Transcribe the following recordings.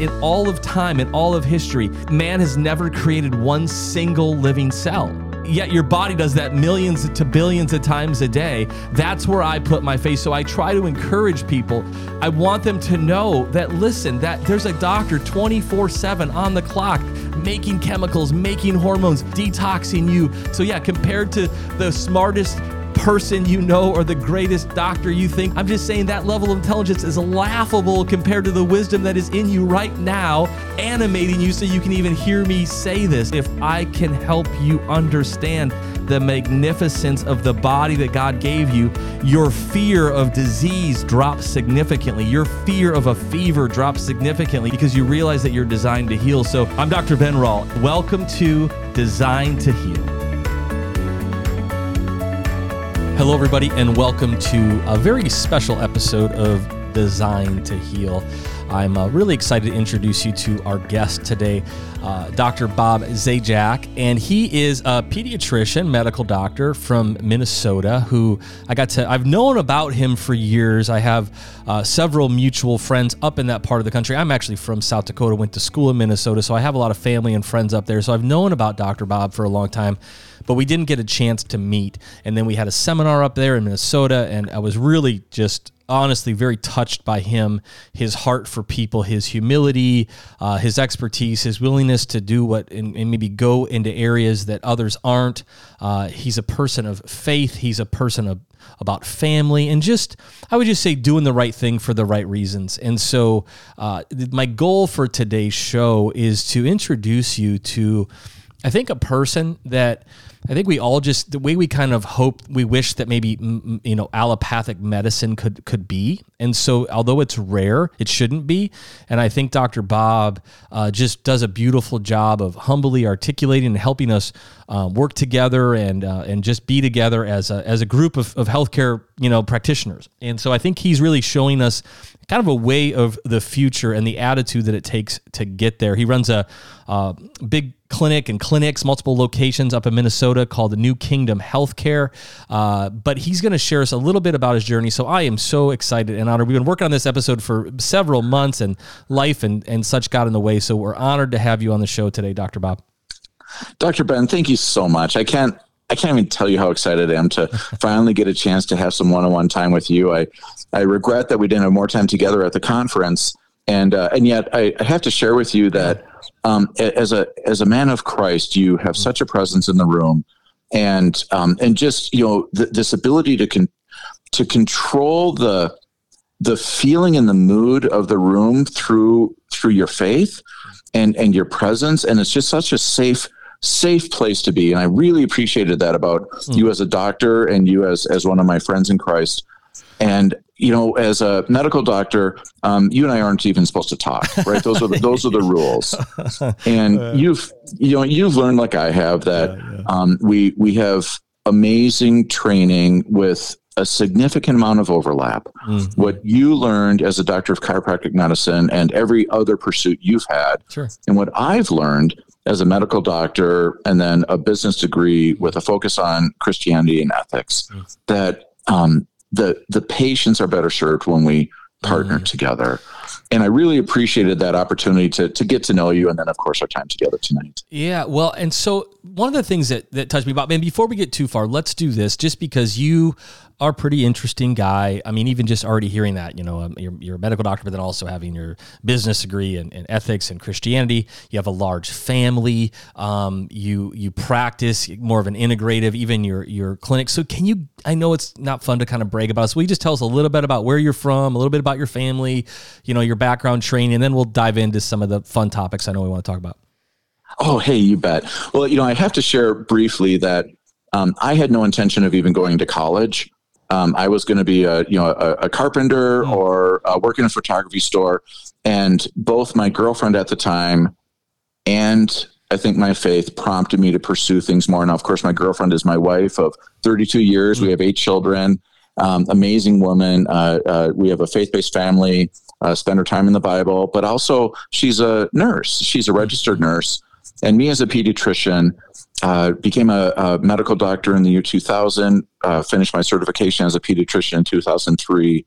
in all of time, in all of history, man has never created one single living cell yet your body does that millions to billions of times a day. That's where I put my faith. So I try to encourage people. I want them to know that, listen, that there's a doctor 24 7 on the clock making chemicals, making hormones, detoxing you. So, yeah, compared to the smartest person you know or the greatest doctor you think. I'm just saying that level of intelligence is laughable compared to the wisdom that is in you right now, animating you so you can even hear me say this. If I can help you understand the magnificence of the body that God gave you, your fear of disease drops significantly. Your fear of a fever drops significantly because you realize that you're designed to heal. So I'm Dr. Ben Rall. Welcome to Designed to Heal. Hello, everybody, and welcome to a very special episode of Designed to Heal. I'm uh, really excited to introduce you to our guest today, uh, Dr. Bob Zajac, and he is a pediatrician, medical doctor from Minnesota. Who I got to, I've known about him for years. I have uh, several mutual friends up in that part of the country. I'm actually from South Dakota, went to school in Minnesota, so I have a lot of family and friends up there. So I've known about Dr. Bob for a long time but we didn't get a chance to meet. And then we had a seminar up there in Minnesota, and I was really just honestly very touched by him, his heart for people, his humility, uh, his expertise, his willingness to do what and, and maybe go into areas that others aren't. Uh, he's a person of faith. He's a person of about family and just I would just say doing the right thing for the right reasons. And so uh, my goal for today's show is to introduce you to I think a person that I think we all just the way we kind of hope we wish that maybe you know allopathic medicine could could be, and so although it's rare, it shouldn't be. And I think Dr. Bob uh, just does a beautiful job of humbly articulating and helping us uh, work together and uh, and just be together as a as a group of, of healthcare you know practitioners. And so I think he's really showing us kind of a way of the future and the attitude that it takes to get there. He runs a, a big clinic and clinics, multiple locations up in Minnesota called the New Kingdom Healthcare. Uh, but he's going to share us a little bit about his journey. So I am so excited and honored. We've been working on this episode for several months, and life and, and such got in the way. So we're honored to have you on the show today, Dr. Bob. Dr. Ben, thank you so much. I can't I can't even tell you how excited I am to finally get a chance to have some one-on-one time with you. I I regret that we didn't have more time together at the conference, and uh, and yet I, I, have to share with you that um, as a as a man of Christ, you have such a presence in the room, and um, and just you know th- this ability to con- to control the the feeling and the mood of the room through through your faith and and your presence, and it's just such a safe safe place to be. And I really appreciated that about mm. you as a doctor and you as as one of my friends in Christ. And you know, as a medical doctor, um, you and I aren't even supposed to talk, right? Those are the, those are the rules. And uh, you've you know you've learned like I have that yeah, yeah. Um, we we have amazing training with a significant amount of overlap. Mm-hmm. What you learned as a doctor of chiropractic medicine and every other pursuit you've had, sure. and what I've learned as a medical doctor and then a business degree with a focus on Christianity and ethics, mm-hmm. that um, the the patients are better served when we partner mm-hmm. together and I really appreciated that opportunity to to get to know you, and then of course our time together tonight. Yeah, well, and so one of the things that that touched me about, man, before we get too far, let's do this, just because you are pretty interesting guy. I mean, even just already hearing that, you know, um, you're, you're, a medical doctor, but then also having your business degree in, in ethics and Christianity. You have a large family. Um, you you practice more of an integrative, even your your clinic. So can you? I know it's not fun to kind of brag about us. Will you just tell us a little bit about where you're from, a little bit about your family, you know, your background training, and then we'll dive into some of the fun topics I know we want to talk about. Oh, hey, you bet. Well, you know, I have to share briefly that um, I had no intention of even going to college. Um, I was going to be a you know a, a carpenter mm. or uh, work in a photography store, and both my girlfriend at the time and I think my faith prompted me to pursue things more. Now, of course, my girlfriend is my wife of 32 years. Mm. We have eight children. Um, amazing woman. Uh, uh, we have a faith-based family. Uh, spend her time in the Bible, but also she's a nurse. She's a registered nurse, and me as a pediatrician, uh, became a, a, medical doctor in the year 2000, uh, finished my certification as a pediatrician in 2003.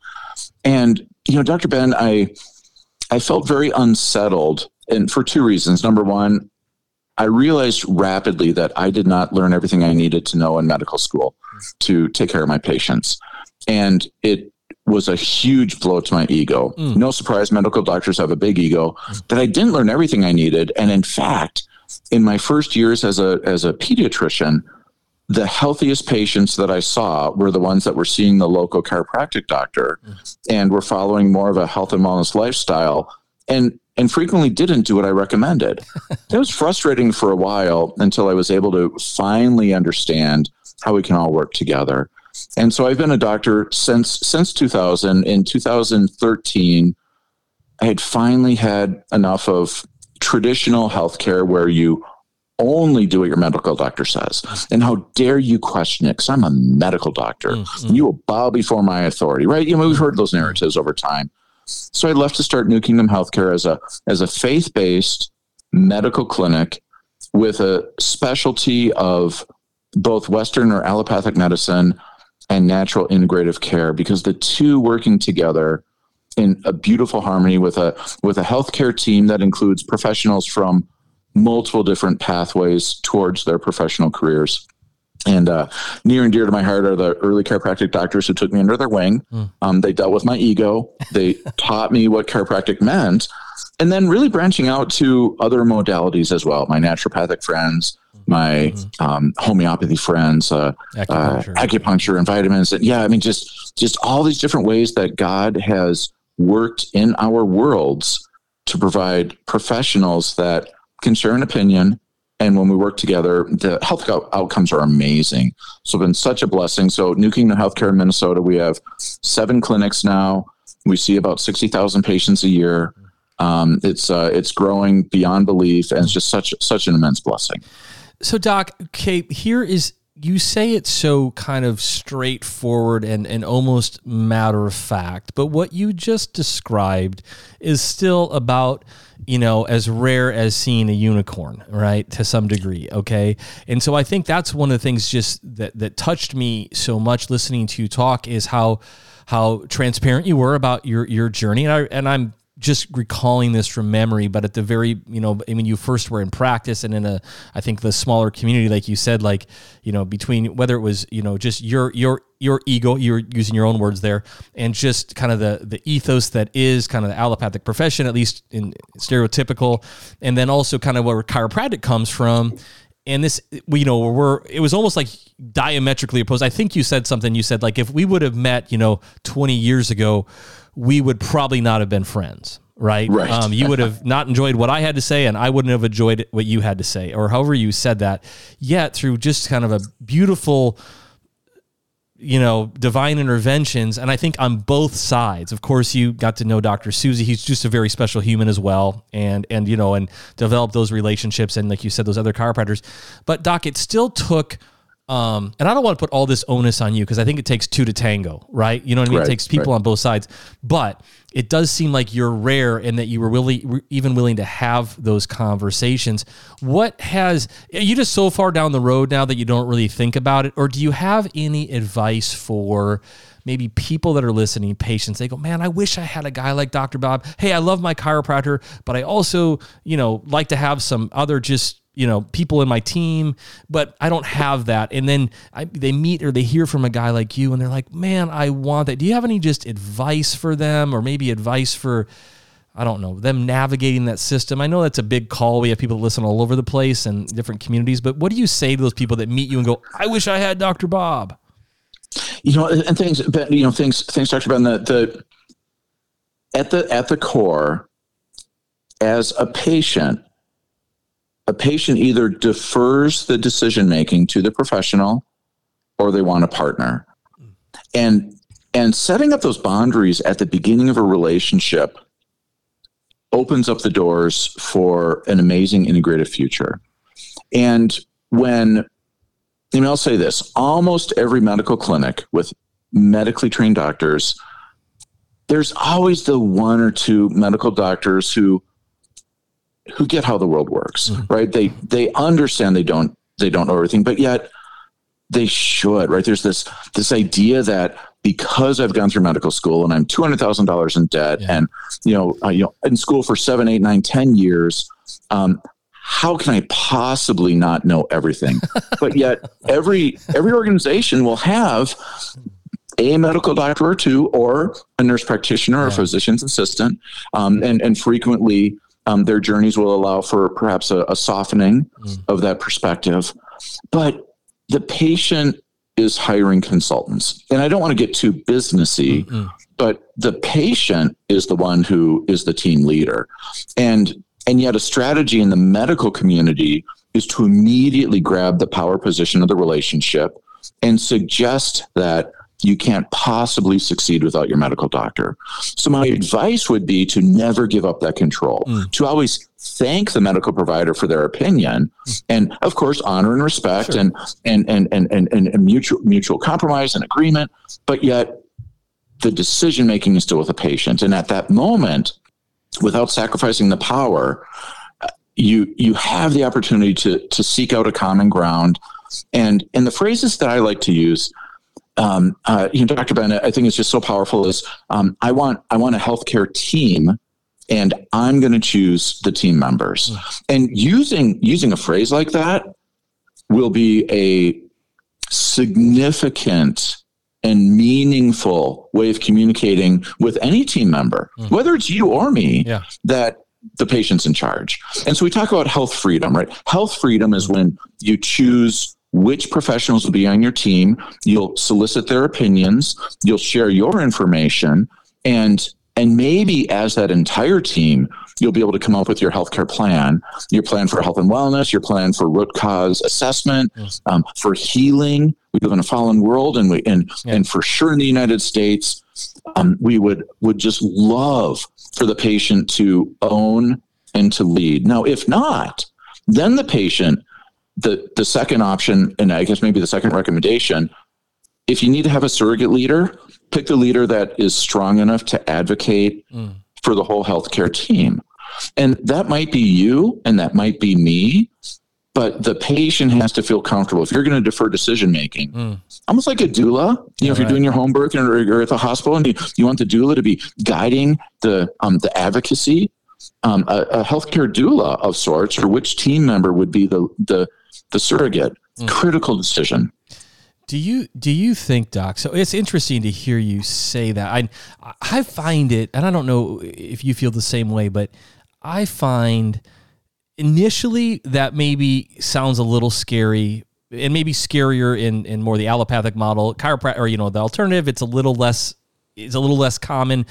And, you know, Dr. Ben, I, I felt very unsettled, and for two reasons. Number one, I realized rapidly that I did not learn everything I needed to know in medical school to take care of my patients. And it was a huge blow to my ego. Mm. No surprise, medical doctors have a big ego that I didn't learn everything I needed. And in fact, in my first years as a as a pediatrician, the healthiest patients that I saw were the ones that were seeing the local chiropractic doctor mm. and were following more of a health and wellness lifestyle and and frequently didn't do what I recommended. it was frustrating for a while until I was able to finally understand how we can all work together. And so I've been a doctor since since 2000. In 2013, I had finally had enough of traditional healthcare where you only do what your medical doctor says. And how dare you question it? Because I'm a medical doctor. Mm-hmm. You will bow before my authority, right? You know, we've heard those narratives over time. So I left to start New Kingdom Healthcare as a as a faith based medical clinic with a specialty of both Western or allopathic medicine and natural integrative care because the two working together in a beautiful harmony with a with a healthcare team that includes professionals from multiple different pathways towards their professional careers. And uh, near and dear to my heart are the early chiropractic doctors who took me under their wing. Mm. Um, they dealt with my ego. They taught me what chiropractic meant, and then really branching out to other modalities as well. My naturopathic friends, my mm-hmm. um, homeopathy friends, uh, acupuncture. Uh, acupuncture and vitamins, and yeah, I mean, just just all these different ways that God has worked in our worlds to provide professionals that can share an opinion. And when we work together, the health out- outcomes are amazing. So been such a blessing. So New Kingdom Healthcare in Minnesota, we have seven clinics now. We see about 60,000 patients a year. Um, it's uh, it's growing beyond belief, and it's just such such an immense blessing. So, Doc, okay, here is you say it so kind of straightforward and, and almost matter of fact, but what you just described is still about, you know, as rare as seeing a unicorn, right? To some degree. Okay. And so I think that's one of the things just that, that touched me so much listening to you talk is how how transparent you were about your your journey. And I and I'm just recalling this from memory, but at the very, you know, I mean, you first were in practice and in a, I think the smaller community, like you said, like, you know, between whether it was, you know, just your, your, your ego, you're using your own words there, and just kind of the, the ethos that is kind of the allopathic profession, at least in stereotypical, and then also kind of where chiropractic comes from. And this, you know, we're, it was almost like diametrically opposed. I think you said something, you said like, if we would have met, you know, 20 years ago, we would probably not have been friends right? Right. Um, you would have not enjoyed what I had to say, and I wouldn't have enjoyed what you had to say, or however you said that. Yet, through just kind of a beautiful, you know, divine interventions, and I think on both sides. Of course, you got to know Dr. Susie. He's just a very special human as well, and and you know, and develop those relationships, and like you said, those other chiropractors. But Doc, it still took um, and I don't want to put all this onus on you because I think it takes two to tango, right? You know what I mean? Right, it takes people right. on both sides, but it does seem like you're rare in that you were really even willing to have those conversations. What has are you just so far down the road now that you don't really think about it, or do you have any advice for? maybe people that are listening, patients, they go, man, I wish I had a guy like Dr. Bob. Hey, I love my chiropractor, but I also, you know, like to have some other just you know people in my team but i don't have that. And then I, they meet or they hear from a guy like you and they're like man i want that. Do you have any just advice for them or maybe advice for i don't know them navigating that system? I know that's a big call. We have people that listen all over the place and different communities but what do you say to those people that meet you and go i wish i had dr bob you know and things you know things things dr ben the, the at the at the core as a patient a patient either defers the decision making to the professional or they want a partner. And and setting up those boundaries at the beginning of a relationship opens up the doors for an amazing integrated future. And when I mean, I'll say this almost every medical clinic with medically trained doctors, there's always the one or two medical doctors who who get how the world works, mm-hmm. right? They they understand they don't they don't know everything, but yet they should, right? There's this this idea that because I've gone through medical school and I'm two hundred thousand dollars in debt, yeah. and you know, uh, you know, in school for seven, eight, nine, ten years. Um, how can I possibly not know everything? but yet, every every organization will have a medical doctor or two, or a nurse practitioner, or a physician's assistant, um, and and frequently um, their journeys will allow for perhaps a, a softening mm. of that perspective. But the patient is hiring consultants. And I don't want to get too businessy, mm-hmm. but the patient is the one who is the team leader. And and yet a strategy in the medical community is to immediately grab the power position of the relationship and suggest that you can't possibly succeed without your medical doctor. So my advice would be to never give up that control, mm. to always thank the medical provider for their opinion and of course honor and respect sure. and, and, and, and, and, and mutual, mutual compromise and agreement. But yet the decision making is still with the patient. And at that moment, without sacrificing the power, you, you have the opportunity to, to seek out a common ground. And, and the phrases that I like to use, um, uh, you know, Dr. Bennett, I think it's just so powerful. Is um, I want I want a healthcare team, and I'm going to choose the team members. And using using a phrase like that will be a significant and meaningful way of communicating with any team member, mm. whether it's you or me. Yeah. That the patient's in charge. And so we talk about health freedom, right? Health freedom is when you choose which professionals will be on your team. You'll solicit their opinions. You'll share your information, and and maybe as that entire team, you'll be able to come up with your healthcare plan, your plan for health and wellness, your plan for root cause assessment, yes. um, for healing. We live in a fallen world, and we and yeah. and for sure in the United States, um, we would would just love for the patient to own and to lead. Now, if not, then the patient the the second option, and I guess maybe the second recommendation, if you need to have a surrogate leader, pick the leader that is strong enough to advocate mm. for the whole healthcare team. And that might be you and that might be me, but the patient has to feel comfortable. If you're going to defer decision making, mm. almost like a doula, you know, if you're doing your home birth or you're at the hospital and you, you want the doula to be guiding the um, the advocacy, um, a, a healthcare doula of sorts, or which team member would be the the the surrogate. Mm. Critical decision. Do you do you think, Doc? So it's interesting to hear you say that. I I find it, and I don't know if you feel the same way, but I find initially that maybe sounds a little scary and maybe scarier in in more the allopathic model chiropractic or you know the alternative it's a little less it's a little less common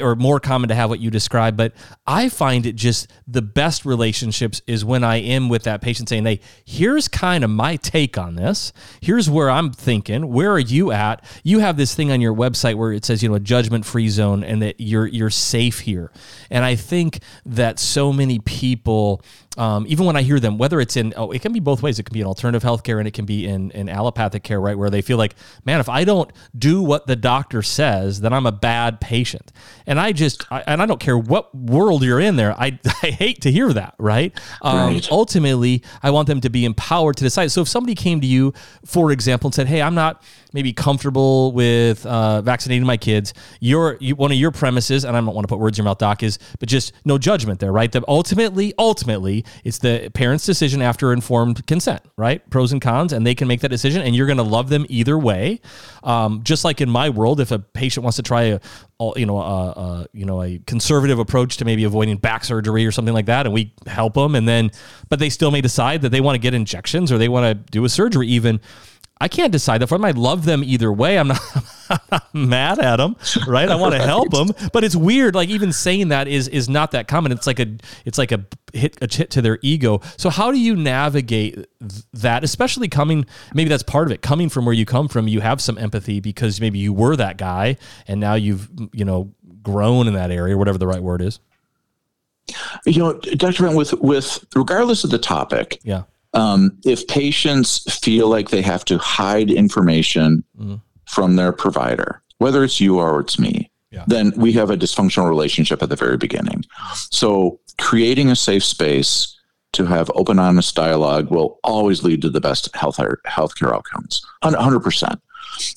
or more common to have what you describe, but I find it just the best relationships is when I am with that patient saying, Hey, here's kind of my take on this. Here's where I'm thinking. Where are you at? You have this thing on your website where it says, you know, a judgment free zone and that you're you're safe here. And I think that so many people um, even when I hear them, whether it's in, oh, it can be both ways. It can be in alternative healthcare and it can be in, in allopathic care, right? Where they feel like, man, if I don't do what the doctor says, then I'm a bad patient. And I just, I, and I don't care what world you're in there, I, I hate to hear that, right? Um, right? Ultimately, I want them to be empowered to decide. So if somebody came to you, for example, and said, hey, I'm not, maybe comfortable with uh, vaccinating my kids. Your you, one of your premises, and I don't want to put words in your mouth, Doc, is but just no judgment there, right? That ultimately, ultimately, it's the parent's decision after informed consent, right? Pros and cons, and they can make that decision, and you're going to love them either way. Um, just like in my world, if a patient wants to try a you know, a, you know, a conservative approach to maybe avoiding back surgery or something like that, and we help them, and then, but they still may decide that they want to get injections or they want to do a surgery even I can't decide that for them. I love them either way. I'm not, I'm not mad at them, right? I want to help them, but it's weird. Like even saying that is is not that common. It's like a it's like a hit a hit to their ego. So how do you navigate that? Especially coming, maybe that's part of it. Coming from where you come from, you have some empathy because maybe you were that guy, and now you've you know grown in that area, whatever the right word is. You know, Dr. Brent, with with regardless of the topic, yeah um, if patients feel like they have to hide information mm. from their provider, whether it's you or it's me, yeah. then we have a dysfunctional relationship at the very beginning. So, creating a safe space to have open, honest dialogue will always lead to the best health healthcare outcomes. 100%.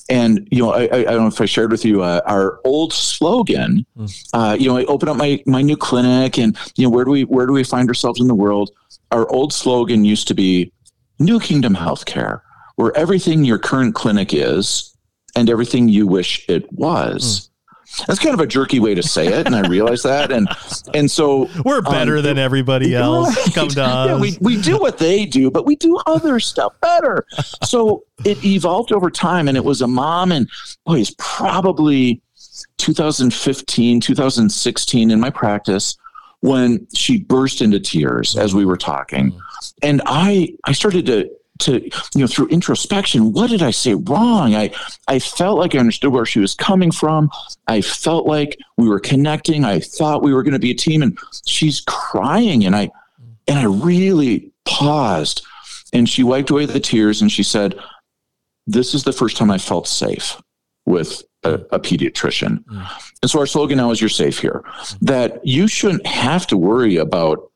And you know, I, I, don't know if I shared with you uh, our old slogan. Mm. Uh, you know, I open up my my new clinic, and you know, where do we where do we find ourselves in the world? Our old slogan used to be New Kingdom Healthcare, where everything your current clinic is and everything you wish it was. Mm. That's kind of a jerky way to say it, and I realize that. And and so we're better um, than everybody else. Right. Come to us. Yeah, we, we do what they do, but we do other stuff better. So it evolved over time, and it was a mom, and boy, it's probably 2015, 2016 in my practice when she burst into tears as we were talking, and I I started to to you know through introspection what did i say wrong? I i felt like i understood where she was coming from. I felt like we were connecting. I thought we were going to be a team and she's crying and i and i really paused and she wiped away the tears and she said this is the first time i felt safe with a, a pediatrician. And so our slogan now is you're safe here. That you shouldn't have to worry about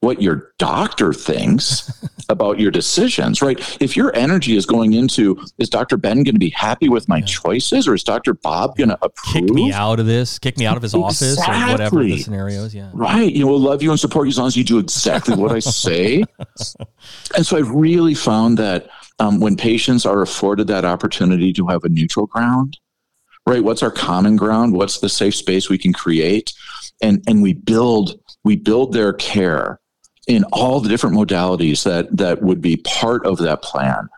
what your doctor thinks about your decisions, right? If your energy is going into, is Dr. Ben going to be happy with my yeah. choices or is Dr. Bob going to approve? Kick me out of this, kick me out of his exactly. office or whatever the scenario is. Yeah. Right. You know, we'll love you and support you as long as you do exactly what I say. and so I've really found that um, when patients are afforded that opportunity to have a neutral ground, right? What's our common ground? What's the safe space we can create? And, and we build, we build their care in all the different modalities that that would be part of that plan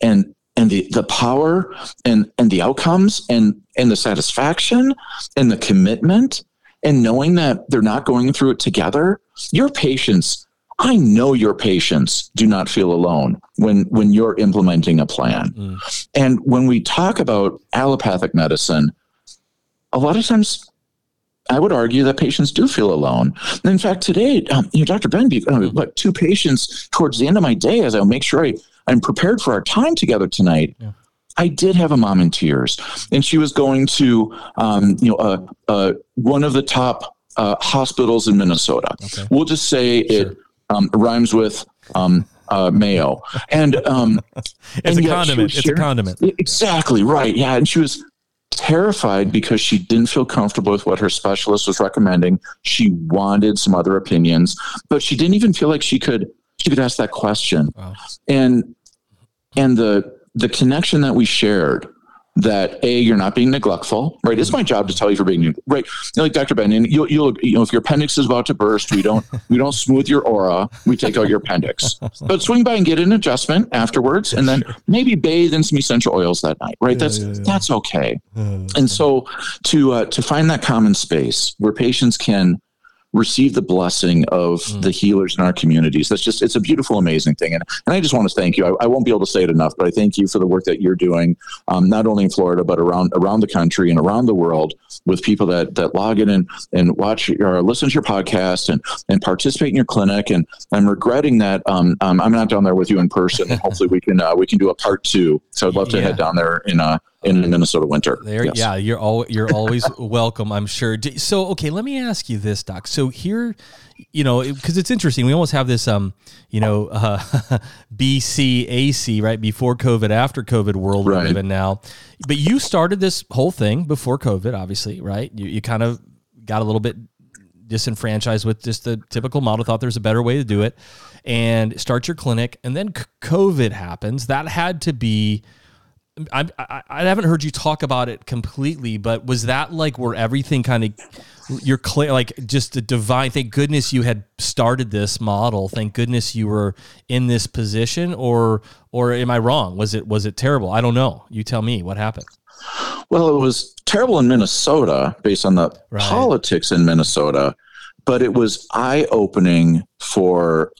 and and the the power and and the outcomes and and the satisfaction and the commitment and knowing that they're not going through it together your patients i know your patients do not feel alone when when you're implementing a plan mm. and when we talk about allopathic medicine a lot of times I would argue that patients do feel alone. And in fact, today, um, you know, Dr. Ben, uh, what two patients towards the end of my day, as I make sure I, I'm prepared for our time together tonight. Yeah. I did have a mom in tears, and she was going to, um, you know, uh, uh, one of the top uh, hospitals in Minnesota. Okay. We'll just say sure. it um, rhymes with um, uh, Mayo, and um, it's and a condiment. It's a condiment. Exactly right. Yeah, and she was terrified because she didn't feel comfortable with what her specialist was recommending. She wanted some other opinions, but she didn't even feel like she could she could ask that question. Wow. And and the the connection that we shared that a you're not being neglectful right? It's my job to tell you for being right? Like dr ben and you'll, you'll you know if your appendix is about to burst we don't we don't smooth your aura we take out your appendix. But swing by and get an adjustment afterwards and then maybe bathe in some essential oils that night right? Yeah, that's yeah, yeah. that's okay. And so to uh, to find that common space where patients can receive the blessing of mm. the healers in our communities. That's just, it's a beautiful, amazing thing. And, and I just want to thank you. I, I won't be able to say it enough, but I thank you for the work that you're doing, um, not only in Florida, but around, around the country and around the world with people that, that log in and, and watch or listen to your podcast and, and participate in your clinic. And I'm regretting that um, um, I'm not down there with you in person hopefully we can, uh, we can do a part two. So I'd love to yeah. head down there in, uh, in the Minnesota winter. There, yes. yeah, you're all you're always welcome. I'm sure. So, okay, let me ask you this, Doc. So here, you know, because it's interesting. We almost have this, um, you know, uh, BC AC right before COVID, after COVID world right. we live in now. But you started this whole thing before COVID, obviously, right? You you kind of got a little bit disenfranchised with just the typical model. Thought there's a better way to do it, and start your clinic, and then COVID happens. That had to be I, I, I haven't heard you talk about it completely, but was that like where everything kind of you're clear, like just a divine? Thank goodness you had started this model. Thank goodness you were in this position, or or am I wrong? Was it was it terrible? I don't know. You tell me what happened. Well, it was terrible in Minnesota based on the right. politics in Minnesota, but it was eye opening for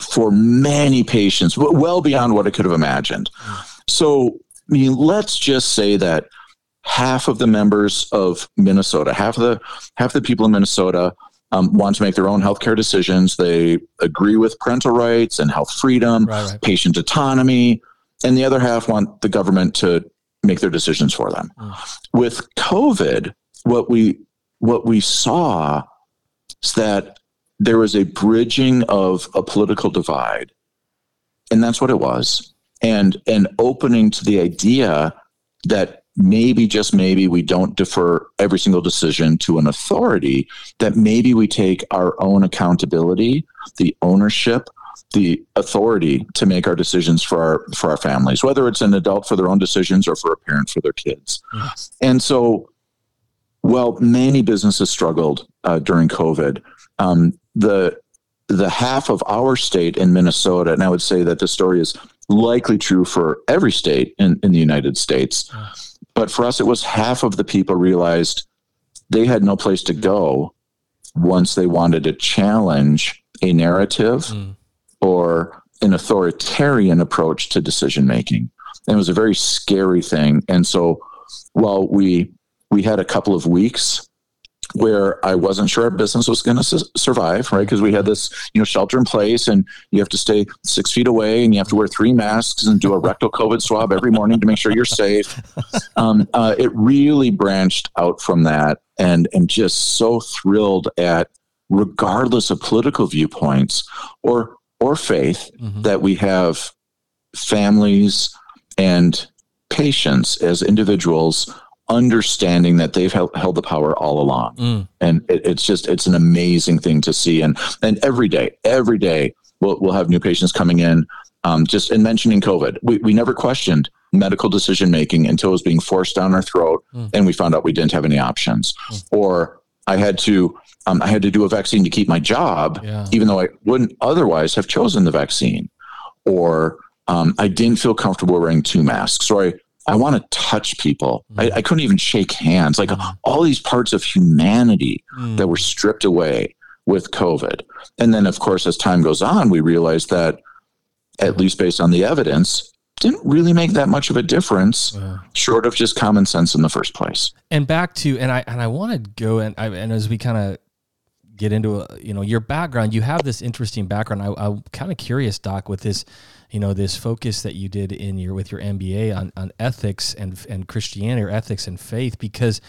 for many patients, well beyond what I could have imagined. Mm. So, I mean, let's just say that half of the members of Minnesota, half of the half the people in Minnesota um, want to make their own healthcare decisions. They agree with parental rights and health freedom, right, right. patient autonomy, and the other half want the government to make their decisions for them. Mm. With COVID, what we what we saw is that there was a bridging of a political divide, and that's what it was and and opening to the idea that maybe just maybe we don't defer every single decision to an authority that maybe we take our own accountability the ownership the authority to make our decisions for our for our families whether it's an adult for their own decisions or for a parent for their kids yes. and so well many businesses struggled uh, during covid um, the the half of our state in minnesota and i would say that the story is likely true for every state in, in the united states but for us, it was half of the people realized they had no place to go once they wanted to challenge a narrative mm. or an authoritarian approach to decision making. And it was a very scary thing. And so while we we had a couple of weeks where I wasn't sure our business was going to su- survive, right? Because we had this, you know, shelter in place, and you have to stay six feet away, and you have to wear three masks and do a rectal COVID swab every morning to make sure you're safe. Um, uh, it really branched out from that, and and just so thrilled at, regardless of political viewpoints or or faith, mm-hmm. that we have families and patients as individuals understanding that they've held, held the power all along. Mm. And it, it's just, it's an amazing thing to see. And, and every day, every day we'll, we'll have new patients coming in. Um, just in mentioning COVID, we, we never questioned medical decision making until it was being forced down our throat mm. and we found out we didn't have any options. Mm. Or I had to um, I had to do a vaccine to keep my job, yeah. even though I wouldn't otherwise have chosen the vaccine. Or um, I didn't feel comfortable wearing two masks, or I I want to touch people. Mm. I, I, couldn't even shake hands. Like mm. all these parts of humanity mm. that were stripped away with COVID. And then, of course, as time goes on, we realize that, at least based on the evidence, didn't really make that much of a difference, yeah. short of just common sense in the first place. And back to and I and I want to go and I, and as we kind of get into a, you know your background, you have this interesting background. I, I'm kind of curious, Doc, with this you know this focus that you did in your with your MBA on, on ethics and and Christianity or ethics and faith because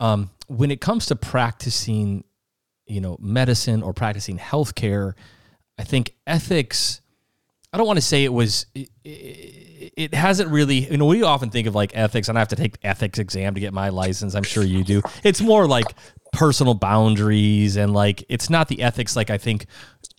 um, when it comes to practicing you know medicine or practicing healthcare, I think ethics. I don't want to say it was. It, it hasn't really. You know, we often think of like ethics, and I have to take ethics exam to get my license. I'm sure you do. It's more like personal boundaries and like it's not the ethics like I think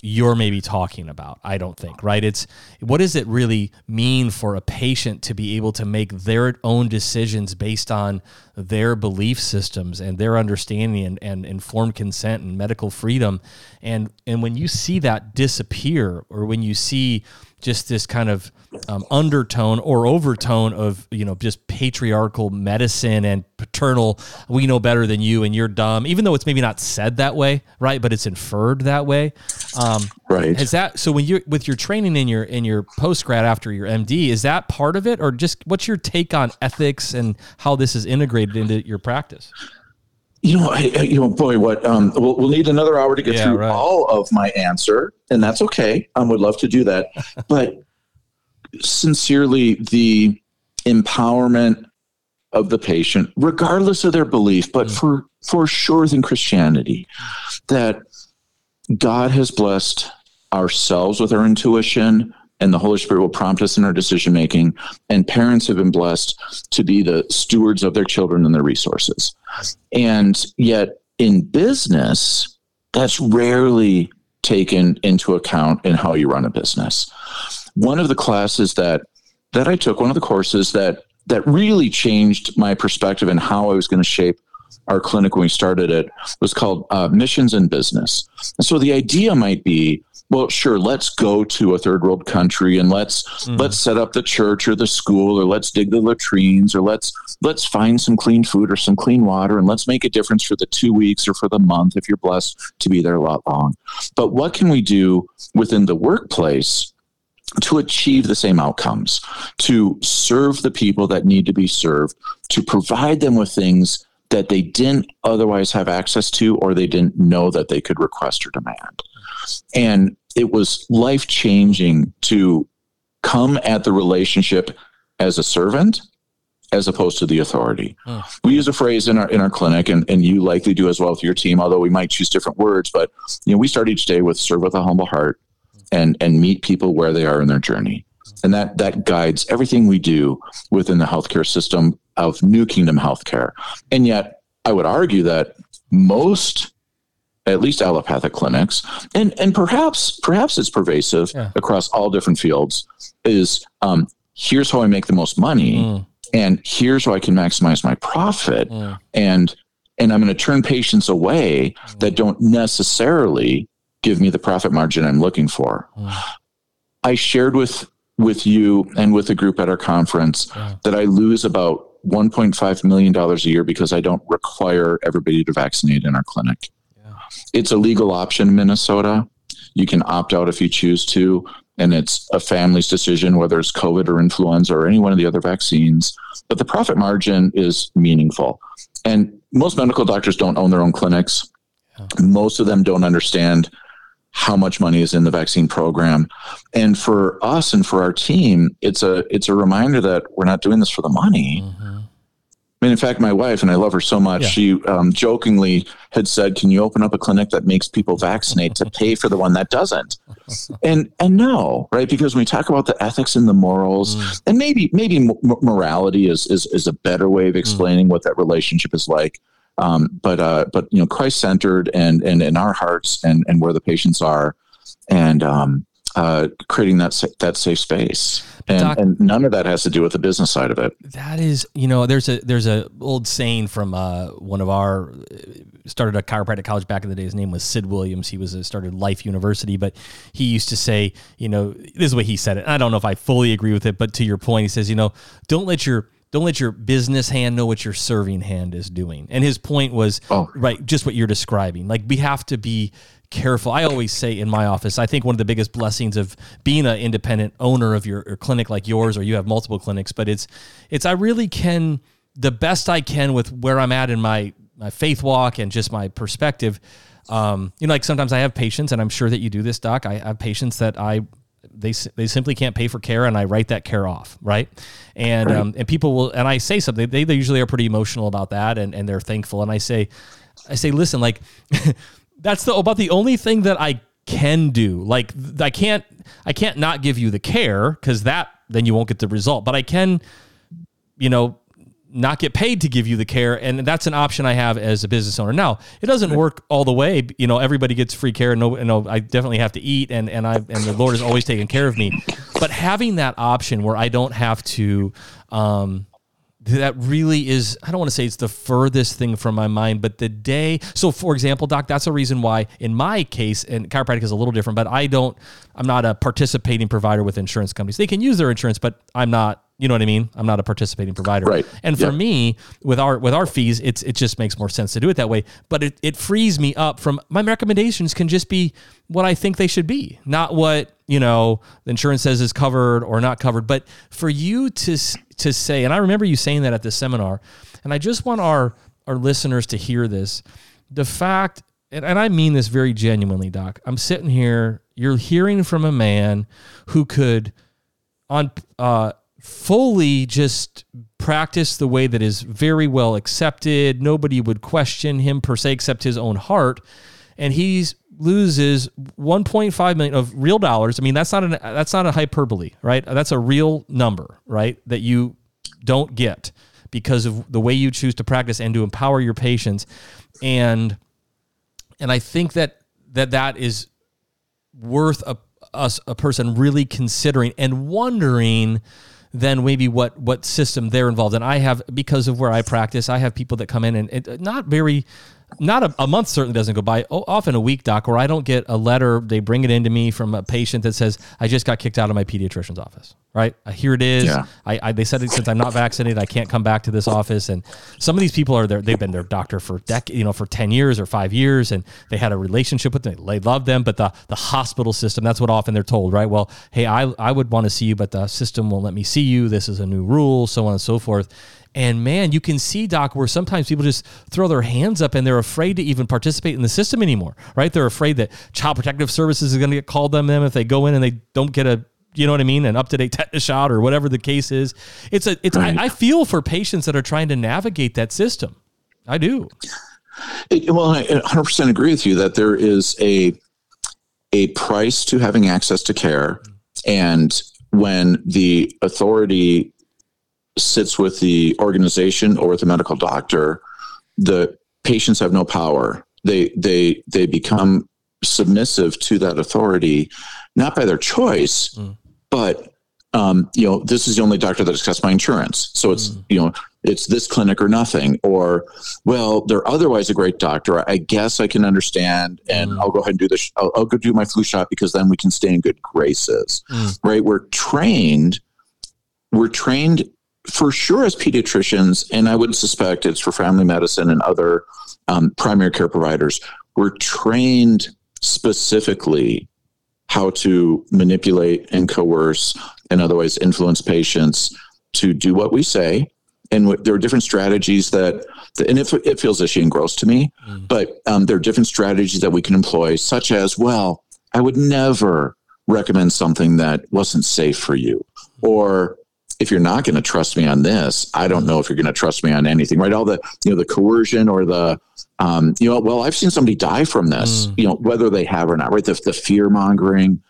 you're maybe talking about. I don't think, right? It's what does it really mean for a patient to be able to make their own decisions based on their belief systems and their understanding and, and informed consent and medical freedom. And and when you see that disappear or when you see just this kind of um, undertone or overtone of you know just patriarchal medicine and paternal we know better than you and you're dumb even though it's maybe not said that way right but it's inferred that way um, right is that so when you're with your training in your in your post grad after your md is that part of it or just what's your take on ethics and how this is integrated into your practice you know, I, you know, boy, what um, we'll, we'll need another hour to get yeah, through right. all of my answer, and that's okay. I um, would love to do that, but sincerely, the empowerment of the patient, regardless of their belief, but mm. for for sure in Christianity, that God has blessed ourselves with our intuition, and the Holy Spirit will prompt us in our decision making. And parents have been blessed to be the stewards of their children and their resources. And yet, in business, that's rarely taken into account in how you run a business. One of the classes that that I took, one of the courses that that really changed my perspective and how I was going to shape our clinic when we started it was called uh, Missions in Business. And so the idea might be well sure let's go to a third world country and let's mm. let's set up the church or the school or let's dig the latrines or let's let's find some clean food or some clean water and let's make a difference for the two weeks or for the month if you're blessed to be there a lot long but what can we do within the workplace to achieve the same outcomes to serve the people that need to be served to provide them with things that they didn't otherwise have access to or they didn't know that they could request or demand and it was life changing to come at the relationship as a servant as opposed to the authority. Oh. We use a phrase in our in our clinic, and, and you likely do as well with your team, although we might choose different words. But you know, we start each day with serve with a humble heart and and meet people where they are in their journey. And that that guides everything we do within the healthcare system, of New Kingdom Healthcare. And yet, I would argue that most at least allopathic clinics, and and perhaps perhaps it's pervasive yeah. across all different fields. Is um, here's how I make the most money, mm. and here's how I can maximize my profit, mm. and and I'm going to turn patients away mm. that don't necessarily give me the profit margin I'm looking for. Mm. I shared with with you and with the group at our conference yeah. that I lose about 1.5 million dollars a year because I don't require everybody to vaccinate in our clinic. It's a legal option in Minnesota. You can opt out if you choose to, and it's a family's decision whether it's COVID or influenza or any one of the other vaccines. But the profit margin is meaningful. And most medical doctors don't own their own clinics. Yeah. Most of them don't understand how much money is in the vaccine program. And for us and for our team, it's a it's a reminder that we're not doing this for the money. Mm-hmm. I mean, in fact, my wife, and I love her so much, yeah. she um, jokingly had said, "Can you open up a clinic that makes people vaccinate to pay for the one that doesn't?" and and no, right? Because when we talk about the ethics and the morals, mm. and maybe maybe m- morality is, is is a better way of mm. explaining mm. what that relationship is like. Um, but uh, but you know, Christ centered and and in our hearts and and where the patients are, and um, uh, creating that that safe space, and, Doc, and, none of that has to do with the business side of it. That is, you know, there's a there's a old saying from uh, one of our started a chiropractic college back in the day. His name was Sid Williams. He was a, started Life University, but he used to say, you know, this is what he said it. I don't know if I fully agree with it, but to your point, he says, you know, don't let your don't let your business hand know what your serving hand is doing. And his point was oh. right, just what you're describing. Like we have to be careful. I always say in my office, I think one of the biggest blessings of being an independent owner of your, your clinic like yours, or you have multiple clinics, but it's it's I really can the best I can with where I'm at in my my faith walk and just my perspective. Um, you know, like sometimes I have patients, and I'm sure that you do this, Doc. I have patients that I they they simply can't pay for care, and I write that care off, right? And right. Um, and people will, and I say something. They, they usually are pretty emotional about that, and and they're thankful. And I say, I say, listen, like. that's the about the only thing that I can do. Like I can't I can't not give you the care because that then you won't get the result. But I can, you know, not get paid to give you the care, and that's an option I have as a business owner. Now it doesn't work all the way. You know, everybody gets free care. No, no, I definitely have to eat, and and I and the Lord is always taking care of me. But having that option where I don't have to. Um, that really is i don't want to say it's the furthest thing from my mind but the day so for example doc that's a reason why in my case and chiropractic is a little different but i don't i'm not a participating provider with insurance companies they can use their insurance but i'm not you know what I mean? I'm not a participating provider. Right. And for me, with our with our fees, it's it just makes more sense to do it that way. But it, it frees me up from my recommendations can just be what I think they should be, not what, you know, the insurance says is covered or not covered. But for you to to say, and I remember you saying that at the seminar, and I just want our our listeners to hear this. The fact and, and I mean this very genuinely, Doc. I'm sitting here, you're hearing from a man who could on uh fully just practice the way that is very well accepted. Nobody would question him per se except his own heart. And he loses 1.5 million of real dollars. I mean, that's not an that's not a hyperbole, right? That's a real number, right? That you don't get because of the way you choose to practice and to empower your patients. And and I think that that that is worth a us a person really considering and wondering than maybe what what system they're involved in. I have because of where I practice, I have people that come in and it, not very not a, a, month certainly doesn't go by. Oh, often a week, doc, where I don't get a letter. They bring it into me from a patient that says, "I just got kicked out of my pediatrician's office." Right uh, here it is. Yeah. I, I, they said since I'm not vaccinated, I can't come back to this office. And some of these people are there. They've been their doctor for dec- you know, for ten years or five years, and they had a relationship with them. They love them, but the the hospital system. That's what often they're told, right? Well, hey, I I would want to see you, but the system won't let me see you. This is a new rule, so on and so forth. And man, you can see, Doc, where sometimes people just throw their hands up and they're afraid to even participate in the system anymore, right? They're afraid that Child Protective Services is going to get called on them if they go in and they don't get a you know what I mean, an up to date tetanus shot or whatever the case is. It's a it's right. I, I, feel for patients that are trying to navigate that system. I do. It, well, I 100 percent agree with you that there is a a price to having access to care, and when the authority sits with the organization or with the medical doctor, the patients have no power. They they they become submissive to that authority, not by their choice, mm. but um, you know, this is the only doctor that accepts my insurance. So it's mm. you know, it's this clinic or nothing. Or well, they're otherwise a great doctor. I guess I can understand, and mm. I'll go ahead and do this. I'll, I'll, go do my flu shot because then we can stay in good graces. Mm. Right? We're trained. We're trained for sure as pediatricians, and I would suspect it's for family medicine and other um, primary care providers. We're trained specifically how to manipulate and coerce and otherwise influence patients to do what we say. And w- there are different strategies that, and it, it feels ishy and gross to me, mm. but um, there are different strategies that we can employ, such as, well, I would never recommend something that wasn't safe for you. Or if you're not going to trust me on this, I don't know if you're going to trust me on anything, right? All the, you know, the coercion or the, um, you know, well, I've seen somebody die from this, mm. you know, whether they have or not, right? The, the fear mongering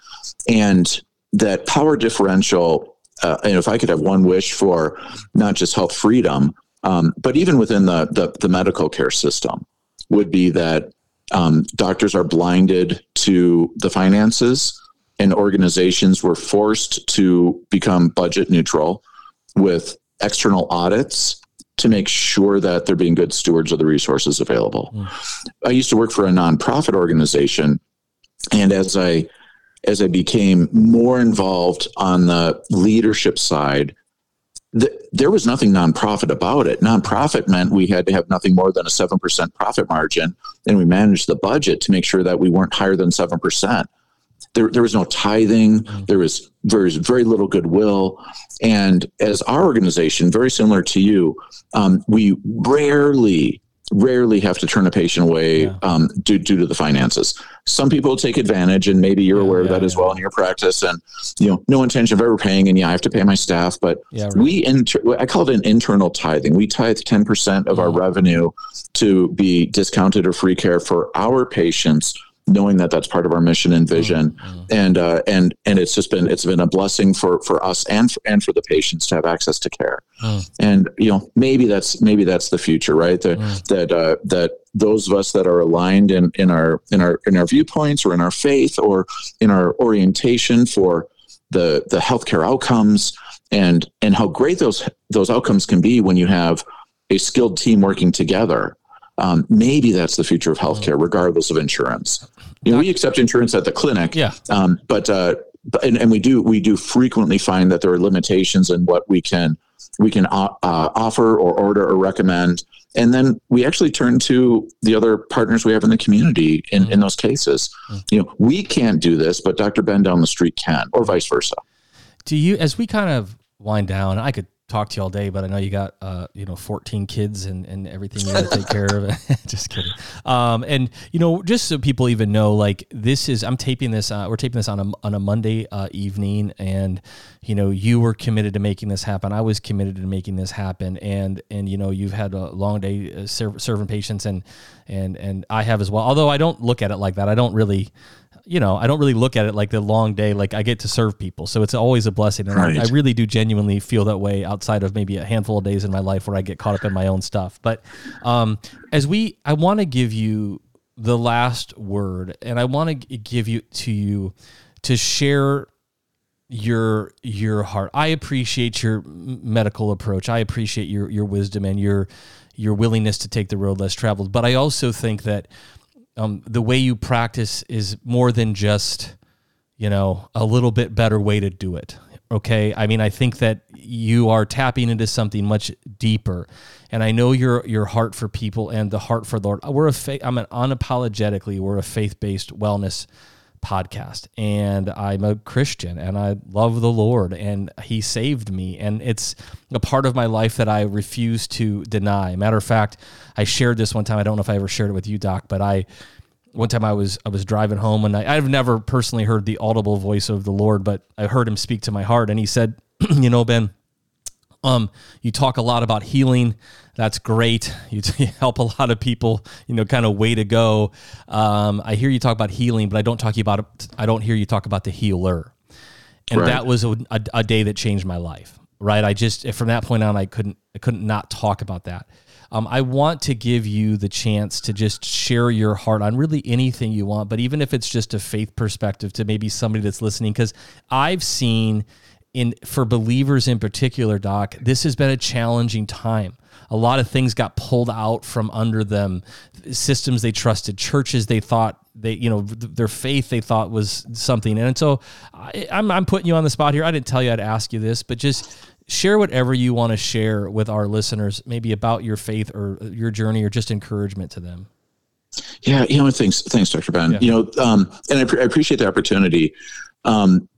and that power differential. Uh, and if I could have one wish for not just health freedom, um, but even within the, the, the medical care system, would be that um, doctors are blinded to the finances and organizations were forced to become budget neutral with external audits to make sure that they're being good stewards of the resources available. Mm. I used to work for a nonprofit organization and as I as I became more involved on the leadership side, the, there was nothing nonprofit about it. Nonprofit meant we had to have nothing more than a 7% profit margin, and we managed the budget to make sure that we weren't higher than 7% there, there was no tithing. Mm-hmm. There was very, very little goodwill. And as our organization, very similar to you, um, we rarely, rarely have to turn a patient away yeah. um, due, due to the finances. Some people take advantage, and maybe you're yeah, aware yeah, of that as well in your practice. And you know, no intention of ever paying, and yeah, I have to pay my staff. But right. we, inter- I call it an internal tithing. We tithe ten percent of our mm-hmm. revenue to be discounted or free care for our patients knowing that that's part of our mission and vision mm-hmm. and uh, and and it's just been it's been a blessing for for us and for, and for the patients to have access to care mm. and you know maybe that's maybe that's the future right that mm. that uh, that those of us that are aligned in in our in our in our viewpoints or in our faith or in our orientation for the the healthcare outcomes and and how great those those outcomes can be when you have a skilled team working together um, maybe that's the future of healthcare, mm. regardless of insurance. You know, we accept insurance at the clinic, yeah, um, but uh, and, and we do we do frequently find that there are limitations in what we can we can uh, uh, offer or order or recommend. And then we actually turn to the other partners we have in the community in, mm in those cases. Mm you know we can't do this but dr ben down the street can or vice versa. Do you as we kind of wind down i could talk to you all day, but I know you got uh, you know 14 kids and, and everything you got to take care of. just kidding. Um, and you know, just so people even know, like this is I'm taping this. Uh, we're taping this on a on a Monday uh, evening, and you know, you were committed to making this happen. I was committed to making this happen, and and you know, you've had a long day uh, serving patients, and and and I have as well. Although I don't look at it like that. I don't really you know, I don't really look at it like the long day. Like I get to serve people, so it's always a blessing, and right. I, I, really do genuinely feel that way. Outside of maybe a handful of days in my life where I get caught up in my own stuff, but um, as we, I want to give you the last word, and I want to give you to you to share your your heart. I appreciate your medical approach. I appreciate your your wisdom and your your willingness to take the road less traveled. But I also think that um, the way you practice is more than just you know a little bit better way to do it okay? I mean i think that you are tapping into something much deeper. And i know your your heart for people and the heart for lord. We're a faith i'm an unapologetically we're a faith-based wellness podcast and I'm a Christian and I love the Lord and he saved me and it's a part of my life that I refuse to deny. Matter of fact, I shared this one time. I don't know if I ever shared it with you, Doc, but I one time I was I was driving home and I, I've never personally heard the audible voice of the Lord, but I heard him speak to my heart and he said, you know, Ben, um, you talk a lot about healing. That's great. You, t- help a lot of people. You know, kind of way to go. Um, I hear you talk about healing, but I don't talk about. I don't hear you talk about the healer. And right. that was a, a, a day that changed my life right? I just from that point on, I couldn't I couldn't not talk about that. Um, I want to give you the chance to just share your heart on really anything you want, but even if it's just a faith perspective to maybe somebody that's listening, because I've seen in for believers in particular, Doc, this has been a challenging time. A lot of things got pulled out from under them, systems they trusted, churches they thought they, you know, their faith they thought was something. And so I, I'm, I'm putting you on the spot here. I didn't tell you I'd ask you this, but just share whatever you want to share with our listeners, maybe about your faith or your journey or just encouragement to them. Yeah, you know, thanks, thanks, Dr. Ben. Yeah. You know, um, and I, pre- I, appreciate the opportunity. Um,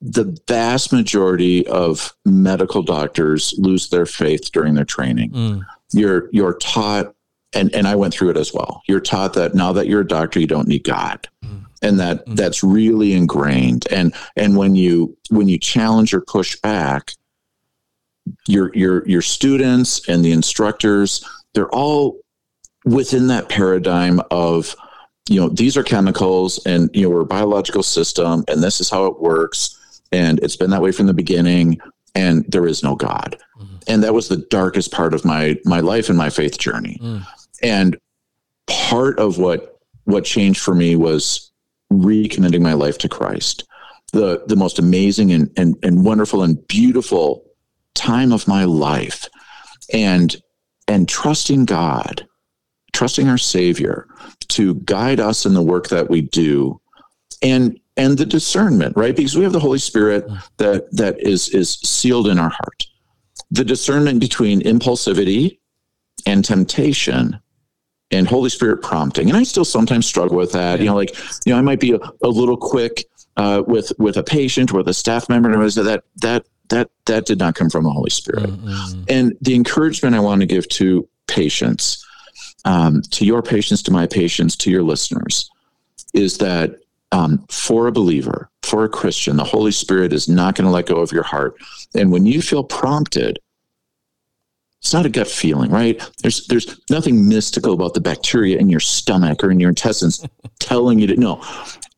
the vast majority of medical doctors lose their faith during their training. Mm. You're you're taught, and and I went through it as well. You're taught that now that you're a doctor, you don't need God, mm. and that mm. that's really ingrained. And and when you when you challenge or push back, your your your students and the instructors, they're all within that paradigm of you know these are chemicals and you know we're a biological system and this is how it works and it's been that way from the beginning and there is no god. Mm-hmm. and that was the darkest part of my my life and my faith journey. Mm. and part of what what changed for me was recommitting my life to christ. The the most amazing and and, and wonderful and beautiful time of my life. And and trusting god trusting our savior to guide us in the work that we do. And and the discernment, right? Because we have the Holy Spirit that that is is sealed in our heart. The discernment between impulsivity and temptation and Holy Spirit prompting. And I still sometimes struggle with that. Yeah. You know, like, you know, I might be a, a little quick uh, with with a patient or with a staff member, and that that that that did not come from the Holy Spirit. Mm-hmm. And the encouragement I want to give to patients, um, to your patients, to my patients, to your listeners, is that um, for a believer, for a Christian, the Holy Spirit is not going to let go of your heart. And when you feel prompted, it's not a gut feeling, right? There's there's nothing mystical about the bacteria in your stomach or in your intestines telling you to no.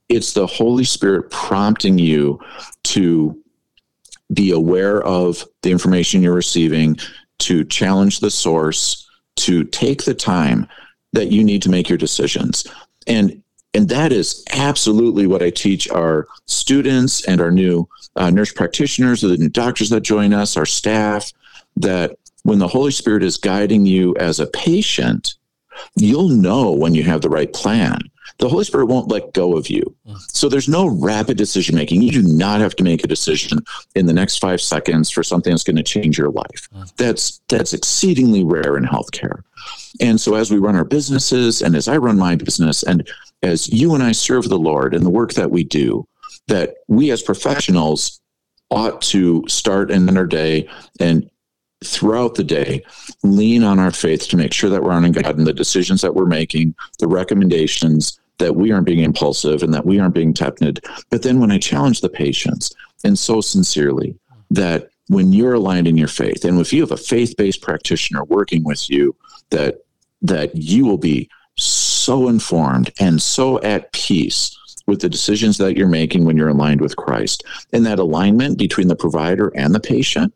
It's the Holy Spirit prompting you to be aware of the information you're receiving, to challenge the source, to take the time that you need to make your decisions. And and that is absolutely what I teach our students and our new uh, nurse practitioners, the new doctors that join us, our staff, that when the Holy Spirit is guiding you as a patient, you'll know when you have the right plan. The Holy Spirit won't let go of you. Mm. So there's no rapid decision making. You do not have to make a decision in the next five seconds for something that's going to change your life. Mm. That's that's exceedingly rare in healthcare. And so as we run our businesses and as I run my business and as you and I serve the Lord and the work that we do, that we as professionals ought to start and end our day and throughout the day lean on our faith to make sure that we're honoring God and the decisions that we're making, the recommendations that we aren't being impulsive and that we aren't being tepid. But then when I challenge the patients and so sincerely that when you're aligned in your faith and if you have a faith-based practitioner working with you that that you will be so informed and so at peace with the decisions that you're making when you're aligned with Christ. And that alignment between the provider and the patient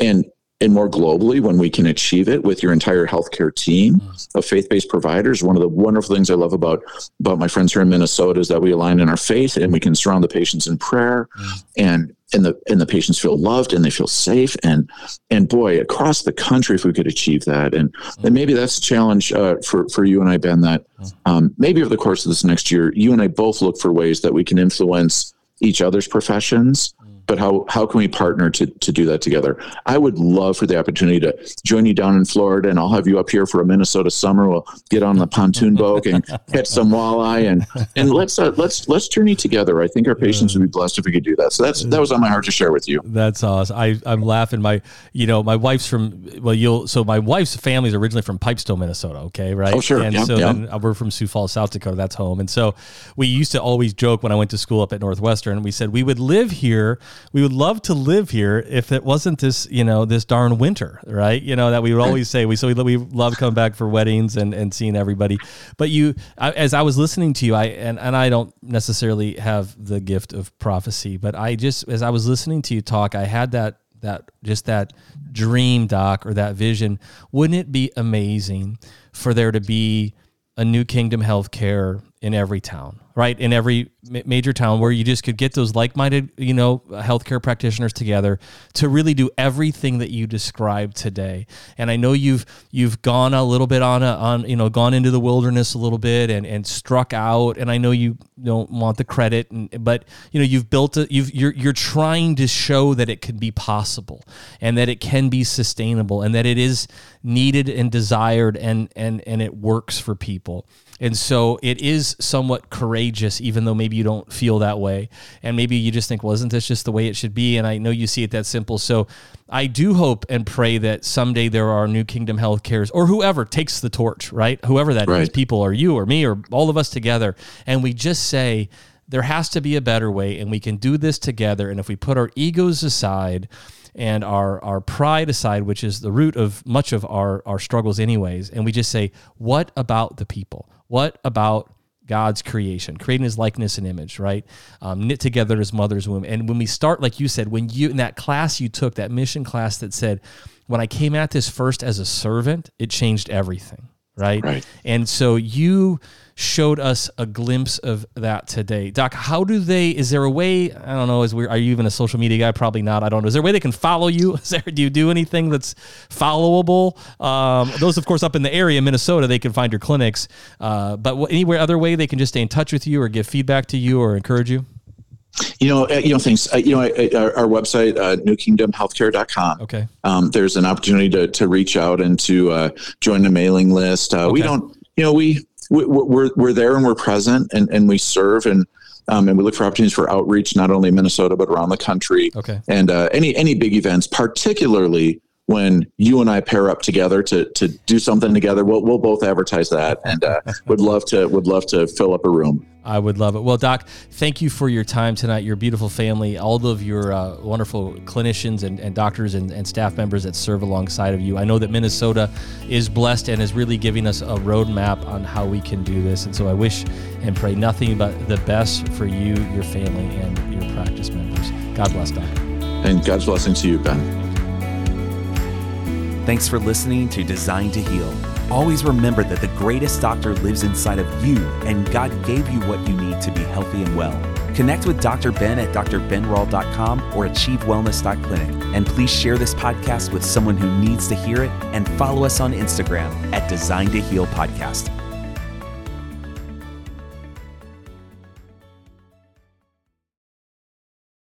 and and more globally when we can achieve it with your entire healthcare team mm. of faith-based providers one of the wonderful things i love about about my friends here in minnesota is that we align in our faith and we can surround the patients in prayer mm. and and the and the patients feel loved and they feel safe. And and boy across the country if we could achieve that and and maybe that's a challenge uh, for for you and I Ben that um, maybe over the course of this next year you and I both look for ways that we can influence each other's professions but how how can we partner to to do that together? I would love for the opportunity to join you down in Florida, and I'll have you up here for a Minnesota summer. We'll get on the pontoon boat and catch some walleye, and and let's uh, let's let's journey together. I think our patients would be blessed if we could do that. So that's that was on my heart to share with you. That's awesome. I I'm laughing. My you know my wife's from well you'll so my wife's family is originally from Pipestone, Minnesota. Okay, right? Oh sure. And yeah, so yeah. then we're from Sioux Falls, South Dakota. That's home. And so we used to always joke when I went to school up at Northwestern. We said we would live here we would love to live here if it wasn't this, you know, this darn winter, right? You know, that we would always say, we, so we, we love coming back for weddings and, and seeing everybody. But you, I, as I was listening to you, I, and, and I don't necessarily have the gift of prophecy, but I just, as I was listening to you talk, I had that, that, just that dream, Doc, or that vision. Wouldn't it be amazing for there to be a new kingdom healthcare in every town, right? In every major town where you just could get those like-minded, you know, healthcare practitioners together to really do everything that you described today. And I know you've you've gone a little bit on a, on you know gone into the wilderness a little bit and and struck out. And I know you don't want the credit, and, but you know you've built a you've you're you're trying to show that it can be possible and that it can be sustainable and that it is needed and desired and and and it works for people. And so it is somewhat courageous, even though maybe you don't feel that way. And maybe you just think, well, isn't this just the way it should be? And I know you see it that simple. So I do hope and pray that someday there are new kingdom health cares or whoever takes the torch, right? Whoever that right. is, people or you or me or all of us together. And we just say, there has to be a better way, and we can do this together. And if we put our egos aside, and our our pride aside, which is the root of much of our our struggles anyways, and we just say, what about the people? What about God's creation, creating his likeness and image, right? Um, knit together in his mother's womb. And when we start, like you said, when you in that class you took, that mission class that said, when I came at this first as a servant, it changed everything, right? Right. And so you showed us a glimpse of that today. Doc, how do they, is there a way, I don't know, is we, are you even a social media guy? Probably not. I don't know. Is there a way they can follow you? Is there, do you do anything that's followable? Um, those, of course, up in the area, Minnesota, they can find your clinics. Uh, but what, anywhere other way they can just stay in touch with you or give feedback to you or encourage you? You know, uh, you know, things, uh, you know, our, our website, uh, newkingdomhealthcare.com. Okay. Um, there's an opportunity to, to reach out and to uh, join the mailing list. Uh, okay. We don't, you know, we, we're we're there and we're present and, and we serve and um, and we look for opportunities for outreach not only in Minnesota but around the country. Okay. And uh, any any big events, particularly when you and I pair up together to to do something together, we'll we'll both advertise that, and uh, would love to would love to fill up a room. I would love it. Well, Doc, thank you for your time tonight. Your beautiful family, all of your uh, wonderful clinicians and, and doctors and, and, staff members that serve alongside of you. I know that Minnesota is blessed and is really giving us a roadmap on how we can do this. And so I wish and pray nothing but the best for you, your family, and your practice members. God bless, Doc. And God's blessing to you, Ben. Thanks for listening to Designed to Heal. Always remember that the greatest doctor lives inside of you, and God gave you what you need to be healthy and well. Connect with Dr. Ben at drbenrall.com or achievewellness.clinic. And please share this podcast with someone who needs to hear it and follow us on Instagram at Designed to Heal Podcast.